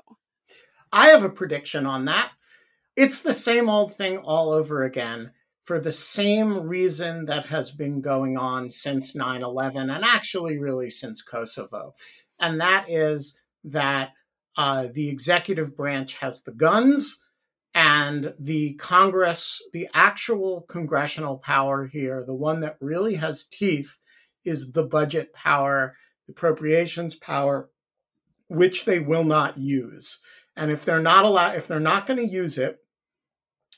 I have a prediction on that. It's the same old thing all over again for the same reason that has been going on since 9 11 and actually really since Kosovo. And that is that uh, the executive branch has the guns and the Congress, the actual congressional power here, the one that really has teeth, is the budget power, appropriations power, which they will not use. And if they're not allowed, if they're not going to use it,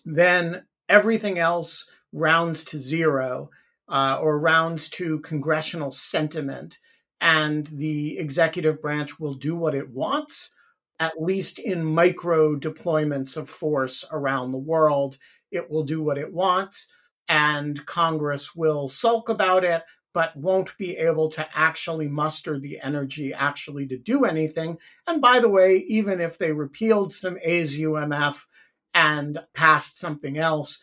then everything else rounds to zero uh, or rounds to congressional sentiment, and the executive branch will do what it wants, at least in micro deployments of force around the world. It will do what it wants, and Congress will sulk about it, but won't be able to actually muster the energy actually to do anything. And by the way, even if they repealed some ASUMF and passed something else,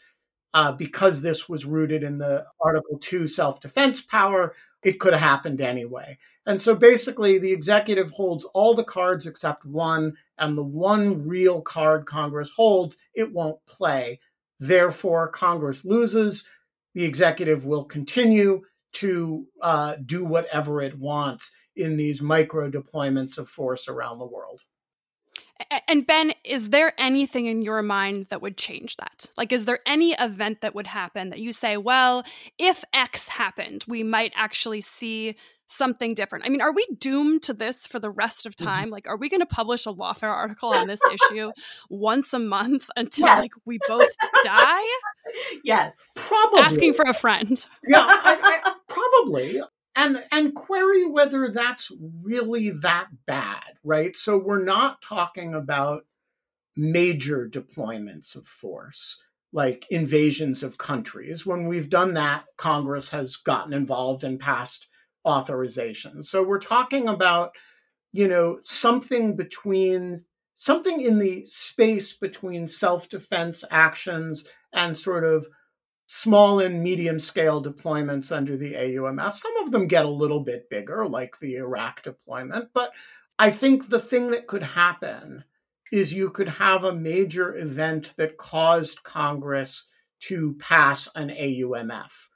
uh, because this was rooted in the Article 2 self defense power, it could have happened anyway. And so basically, the executive holds all the cards except one, and the one real card Congress holds, it won't play. Therefore, Congress loses. The executive will continue to uh, do whatever it wants in these micro deployments of force around the world. And Ben, is there anything in your mind that would change that? Like, is there any event that would happen that you say, well, if X happened, we might actually see something different? I mean, are we doomed to this for the rest of mm-hmm. time? Mm-hmm. Like, are we going to publish a lawfare article on this issue once a month until yes. like we both die? Yes, probably asking for a friend. yeah, I, I, probably and and query whether that's really that bad right? So we're not talking about major deployments of force like invasions of countries. When we've done that congress has gotten involved and passed authorizations. So we're talking about you know something between something in the space between self-defense actions and sort of small and medium scale deployments under the AUMF. Some of them get a little bit bigger, like the Iraq deployment. But I think the thing that could happen is you could have a major event that caused Congress to pass an AUMF,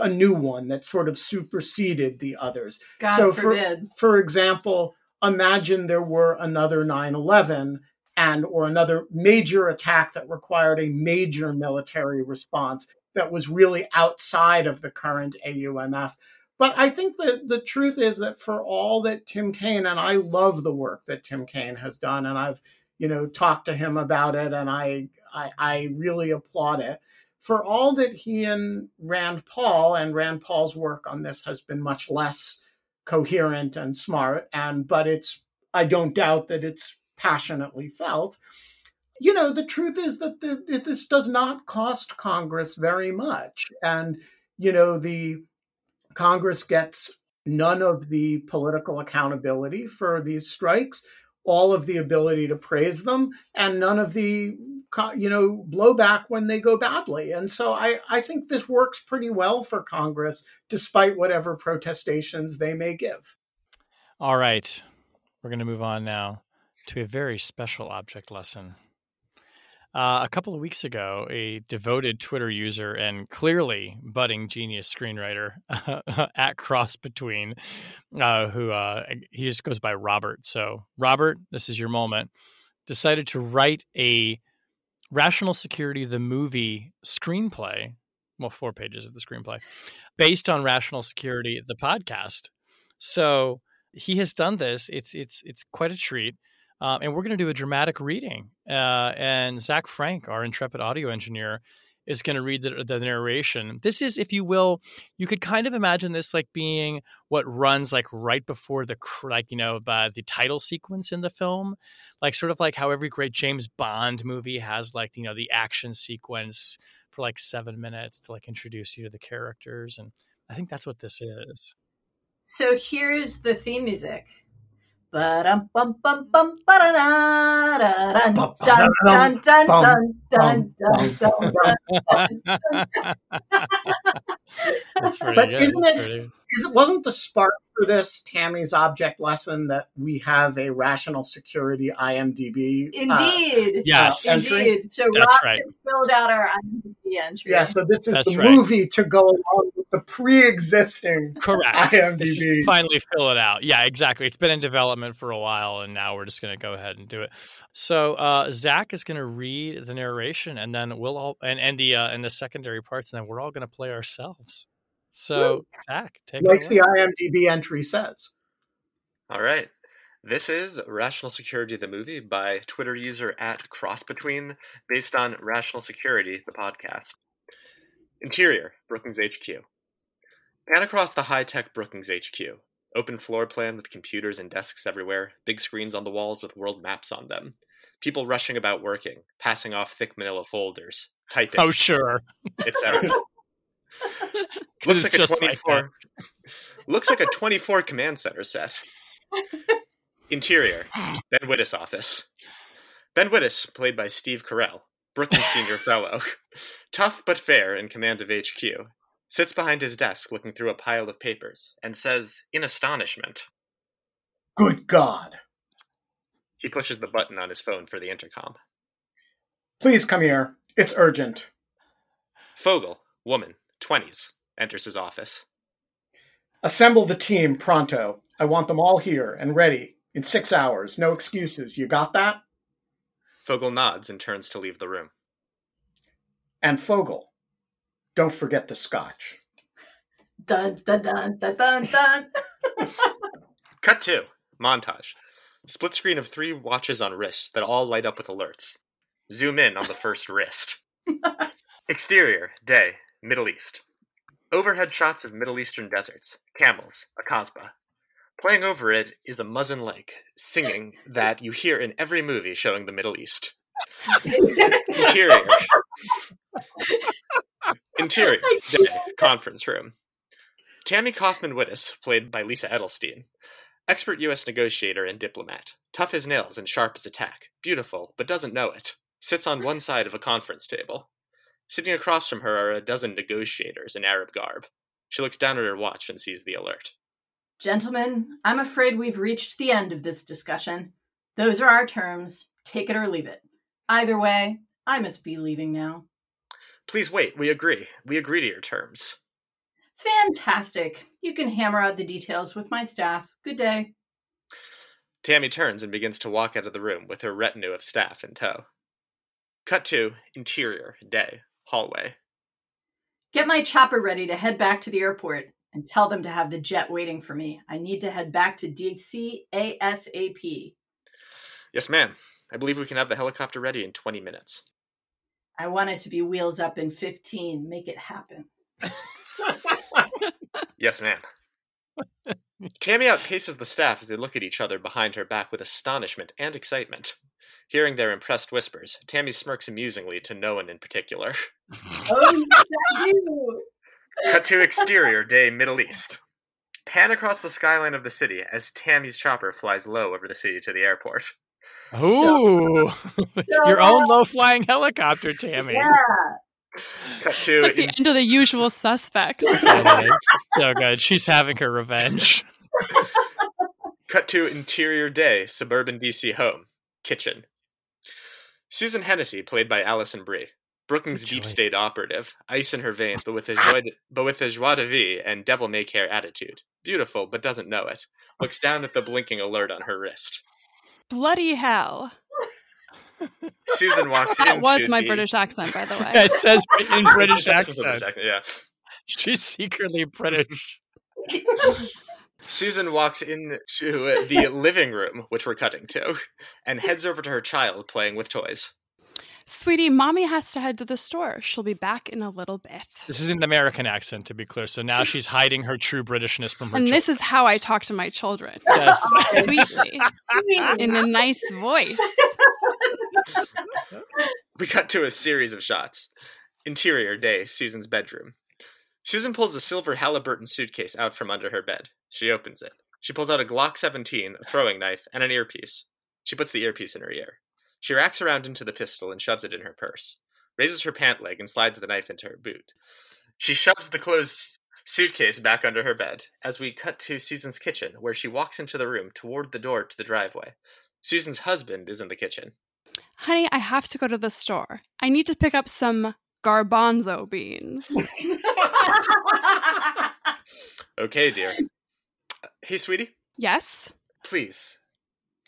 a new one that sort of superseded the others. God so forbid. For, for example, imagine there were another 9 11 and or another major attack that required a major military response that was really outside of the current AUMF. But I think that the truth is that for all that Tim Kaine, and I love the work that Tim Kaine has done, and I've, you know, talked to him about it, and I, I, I really applaud it. For all that he and Rand Paul and Rand Paul's work on this has been much less coherent and smart, and but it's I don't doubt that it's passionately felt you know, the truth is that the, this does not cost Congress very much. And, you know, the Congress gets none of the political accountability for these strikes, all of the ability to praise them, and none of the, you know, blowback when they go badly. And so I, I think this works pretty well for Congress, despite whatever protestations they may give. All right. We're going to move on now to a very special object lesson. Uh, a couple of weeks ago, a devoted Twitter user and clearly budding genius screenwriter at Cross Between, uh, who uh, he just goes by Robert. So, Robert, this is your moment. Decided to write a Rational Security, the movie screenplay, well, four pages of the screenplay, based on Rational Security, the podcast. So, he has done this. It's it's it's quite a treat. Um, and we're going to do a dramatic reading. Uh, and Zach Frank, our intrepid audio engineer, is going to read the, the, narration. This is, if you will, you could kind of imagine this like being what runs like right before the like you know the title sequence in the film, like sort of like how every great James Bond movie has like you know the action sequence for like seven minutes to like introduce you to the characters, and I think that's what this is. So here's the theme music. That's pretty But good. isn't That's it- pretty- Is it wasn't the spark for this Tammy's object lesson that we have a rational security IMDb? uh, Indeed. Yes. entry? Indeed. So That's Rob right. filled out our IMDb entry. yeah, so this is That's the right. movie to go along with the pre-existing Correct. This IMDb. is finally fill it out. Yeah, exactly. It's been in development for a while, and now we're just going to go ahead and do it. So uh, Zach is going to read the narration, and then we'll all and and the uh, and the secondary parts, and then we're all going to play ourselves. So Zach, take like the. IMDb entry says. All right. This is Rational Security the Movie by Twitter user at Crossbetween, based on Rational Security, the podcast. Interior, Brookings HQ. Pan across the high tech Brookings HQ. Open floor plan with computers and desks everywhere, big screens on the walls with world maps on them. People rushing about working, passing off thick manila folders, typing, Oh sure, etc. 'Cause looks like a just like 24 looks like a 24 command center set. Interior ben wittes office. Ben wittes played by steve carell brookings senior fellow. Tough but fair in command of hq sits behind his desk looking through a pile of papers and says in astonishment Good God. he pushes the button on his phone for the intercom Please come here. It's urgent. fogel woman 20s enters his office Assemble the team pronto. I want them all here and ready in six hours. No excuses. You got that? fogel nods and turns to leave the room And Fogel, don't forget the scotch. Dun dun dun dun dun dun. Cut two. Montage. Split screen of three watches on wrists that all light up with alerts. Zoom in on the first wrist. Exterior, day, Middle East. Overhead shots of Middle Eastern deserts, camels, a Kasbah. Playing over it is a muezzin Lake, singing that you hear in every movie showing the Middle East. Interior. Interior, day, conference room. Tammy Cofman Wittes, played by Lisa Edelstein. Expert U.S. negotiator and diplomat. Tough as nails and sharp as a tack. Beautiful, but doesn't know it. Sits on one side of a conference table. Sitting across from her are a dozen negotiators in Arab garb. She looks down at her watch and sees the alert. Gentlemen, I'm afraid we've reached the end of this discussion. Those are our terms. Take it or leave it. Either way, I must be leaving now. Please wait, we agree. We agree to your terms. Fantastic. You can hammer out the details with my staff. Good day. Tammy turns and begins to walk out of the room with her retinue of staff in tow. Cut to interior, day, hallway. Get my chopper ready to head back to the airport and tell them to have the jet waiting for me. I need to head back to DC ASAP. Yes, ma'am. I believe we can have the helicopter ready in 20 minutes. I want it to be wheels up in 15. Make it happen. Yes, ma'am. Tammy outpaces the staff as they look at each other behind her back with astonishment and excitement. Hearing their impressed whispers, Tammy smirks amusingly to no one in particular. Oh, yes, I do. Cut to exterior, day Middle East. Pan across the skyline of the city as Tammy's chopper flies low over the city to the airport. Ooh, your own low flying helicopter, Tammy. Yeah. Cut to It's like the end of the usual suspects. So good. She's having her revenge. Cut to interior day, suburban DC home, kitchen. Susan Hennessy, played by Alison Brie. Brookings deep state operative, ice in her veins, but with a joie de, but with a joie de vivre and devil may care attitude. Beautiful, but doesn't know it. Looks down at the blinking alert on her wrist. Bloody hell. Susan walks That into was my the- British accent, by the way. it says in British That's British accent. accent, Yeah. She's secretly British. Susan walks into the living room, which we're cutting to, and heads over to her child playing with toys. Sweetie, mommy has to head to the store. She'll be back in a little bit. This is an American accent, to be clear. So now she's hiding her true Britishness from her. And children. this is how I talk to my children. Yes. Sweetly. in a nice voice. We cut to a series of shots. Interior day, Susan's bedroom. Susan pulls a silver Halliburton suitcase out from under her bed. She opens it. She pulls out a Glock 17, a throwing knife, and an earpiece. She puts the earpiece in her ear. She racks around into the pistol and shoves it in her purse. Raises her pant leg and slides the knife into her boot. She shoves the closed suitcase back under her bed as we cut to Susan's kitchen, where she walks into the room toward the door to the driveway. Susan's husband is in the kitchen. Honey, I have to go to the store. I need to pick up some garbanzo beans. Okay, dear. Uh, hey, sweetie, yes? please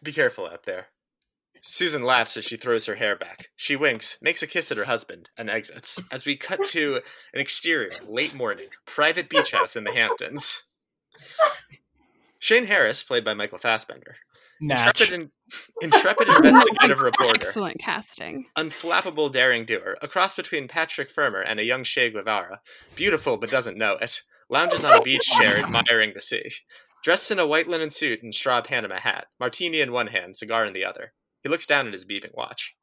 be careful out there. Susan laughs as she throws her hair back. She winks, makes a kiss at her husband, and exits. As we cut to an exterior, late morning, private beach house in the Hamptons. Shane Harris, played by Michael Fassbender, Natch. intrepid, in, intrepid investigative reporter, Excellent casting. unflappable daring doer, a cross between Patrick Fermor and a young Che Guevara, beautiful but doesn't know it, lounges on a beach chair admiring the sea. Dressed in a white linen suit and straw Panama hat, martini in one hand, cigar in the other. He looks down at his beeping watch.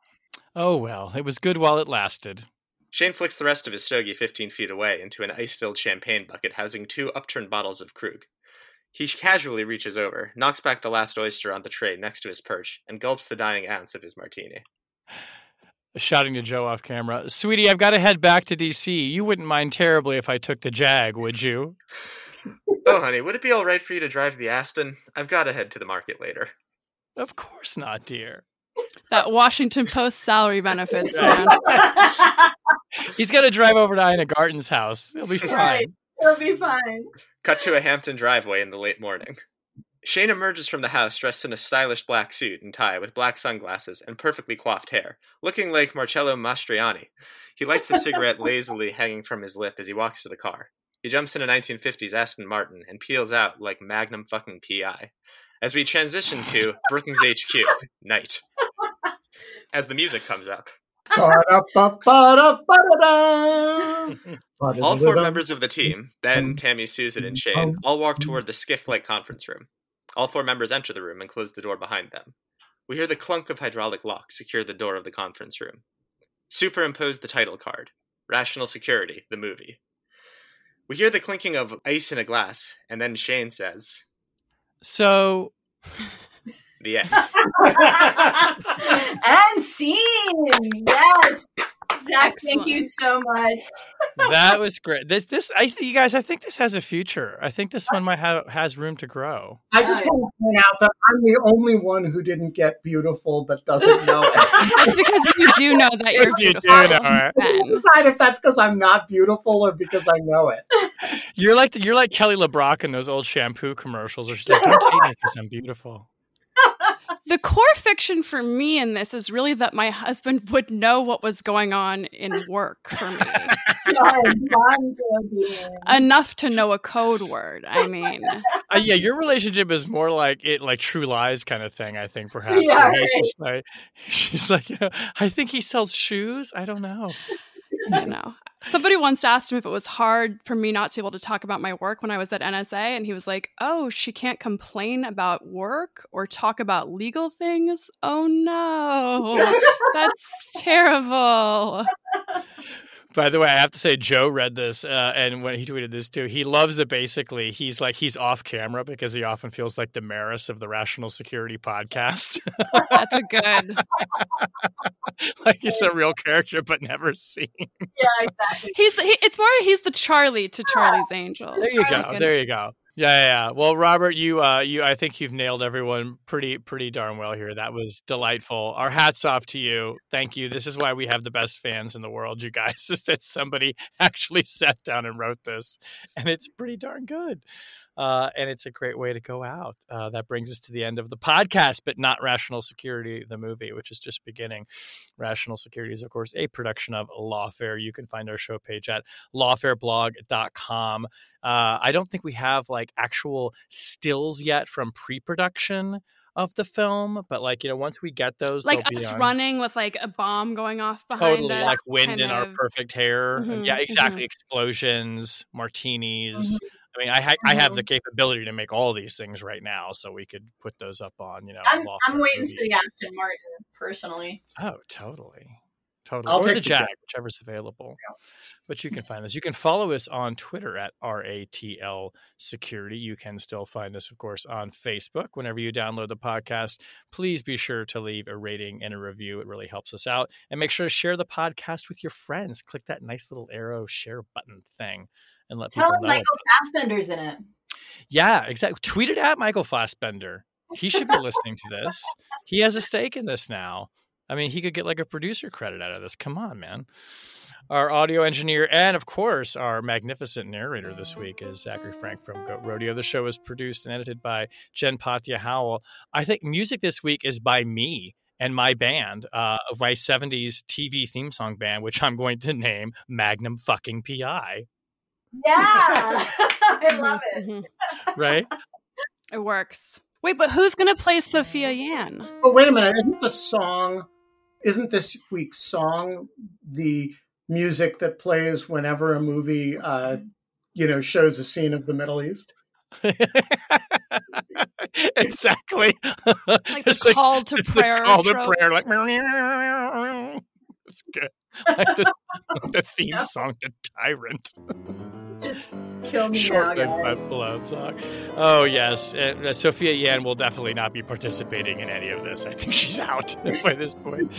Oh well, it was good while it lasted. Shane flicks the rest of his stogie 15 feet away into an ice filled champagne bucket housing two upturned bottles of Krug. He casually reaches over, knocks back the last oyster on the tray next to his perch, and gulps the dying ounce of his martini. Shouting to Joe off camera, "Sweetie, I've got to head back to DC. You wouldn't mind terribly if I took the Jag, would you?" Oh, honey, would it be all right for you to drive the Aston? I've got to head to the market later. Of course not, dear. That Washington Post salary benefits, Right. man. He's got to drive over to Ina Garten's house. He'll be fine. Right. It'll be fine. Cut to a Hampton driveway in the late morning. Shane emerges from the house dressed in a stylish black suit and tie with black sunglasses and perfectly coiffed hair, looking like Marcello Mastroianni. He lights the cigarette lazily hanging from his lip as he walks to the car. He jumps in a 1950s Aston Martin and peels out like Magnum fucking PI. As we transition to Brookings HQ, night. As the music comes up, all four members of the team, Ben, Tammy, Susan, and Shane, all walk toward the SCIF-like conference room. All four members enter the room and close the door behind them. We hear the clunk of hydraulic lock secure the door of the conference room. Superimpose the title card. Rational Security, the movie. We hear the clinking of ice in a glass, and then Shane says, So, the end. and scene. Yes. Zach, thank you so much. that was great. This, this, I, you guys, I think this has a future. I think this one might have has room to grow. I just want to point out that I'm the only one who didn't get beautiful but doesn't know it. It's because you do know that you're Yes, you do beautiful. know it. Decide if that's because I'm not beautiful or because I know it. You're like you're like Kelly LeBrock in those old shampoo commercials where she's like, "Don't take me because I'm beautiful." The core fiction for me in this is really that my husband would know what was going on in work for me. Enough to know a code word. I mean, Uh, yeah, your relationship is more like it, like True Lies kind of thing. I think perhaps. Yeah, where right. just like, she's like, you I think he sells shoes. I don't know. You know. Somebody once asked him if it was hard for me not to be able to talk about my work when I was at NSA, and he was like, "Oh, she can't complain about work or talk about legal things. Oh no, that's terrible." By the way, I have to say, Joe read this, uh, and when he tweeted this too, he loves that basically he's like he's off camera because he often feels like the Maris of the Rational Security podcast. That's a good. like he's a real character but never seen. Yeah, exactly. He's he, it's more he's the Charlie to Charlie's Angels. There you go. There you go. Yeah, yeah. Well, Robert, you, uh, you, I think you've nailed everyone pretty, pretty darn well here. That was delightful. Our hats off to you. Thank you. This is why we have the best fans in the world, you guys. Is that somebody actually sat down and wrote this, and it's pretty darn good. Uh, and it's a great way to go out. Uh, that brings us to the end of the podcast, but not Rational Security, the movie, which is just beginning. Rational Security is, of course, a production of Lawfare. You can find our show page at lawfareblog.com. Uh, I don't think we have like actual stills yet from pre-production of the film, but like you know, once we get those, like us on. running with like a bomb going off behind totally us, like wind in our perfect hair. Mhm, yeah, exactly. mhm. Explosions, martinis. Mhm. I mean, I ha- I have the um capability to make all these things right now, so we could put those up on you know. I'm, I'm waiting movie. for the Aston Martin personally. Oh, totally. Totally. I'll or take the the Jag, Jag. whichever's available. But you can find us. You can follow us on Twitter at RATL Security. You can still find us, of course, on Facebook. Whenever you download the podcast, please be sure to leave a rating and a review. It really helps us out. And make sure to share the podcast with your friends. Click that nice little arrow share button thing and let Tell people him know. Michael Fassbender's in it. Yeah, exactly. Tweet it at Michael Fassbender. He should be listening to this. He has a stake in this now. I mean, he could get like a producer credit out of this. Come on, man. Our audio engineer and, of course, our magnificent narrator this week is Zachary Frank from Goat Rodeo. The show is produced and edited by Jen Patja Howell. I think music this week is by me and my band, uh, my 70s TV theme song band, which I'm going to name Magnum Fucking PI. Yeah, I love it. Mhm. Right? It works. Wait, but who's gonna play Sophia Yan? Oh, wait a minute. Isn't the song, isn't this week's song the music that plays whenever a movie, uh, you know, shows a scene of the Middle East? exactly. Like It's the call to it's the prayer. call to prayer, like it's good. Like the, the theme song to Tyrant. Just kill me Short now, and guys. pull-out song. Oh yes, uh, Sophia Yan will definitely not be participating in any of this. I think she's out by this point.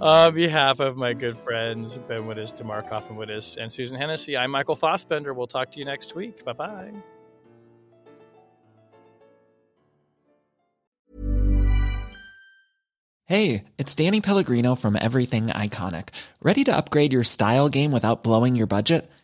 On behalf of my good friends Ben Wittes, Tamar Cofman Wittes, and Susan Hennessy, I'm Michael Fassbender. We'll talk to you next week. Bye bye. Hey, it's Danny Pellegrino from Everything Iconic. Ready to upgrade your style game without blowing your budget?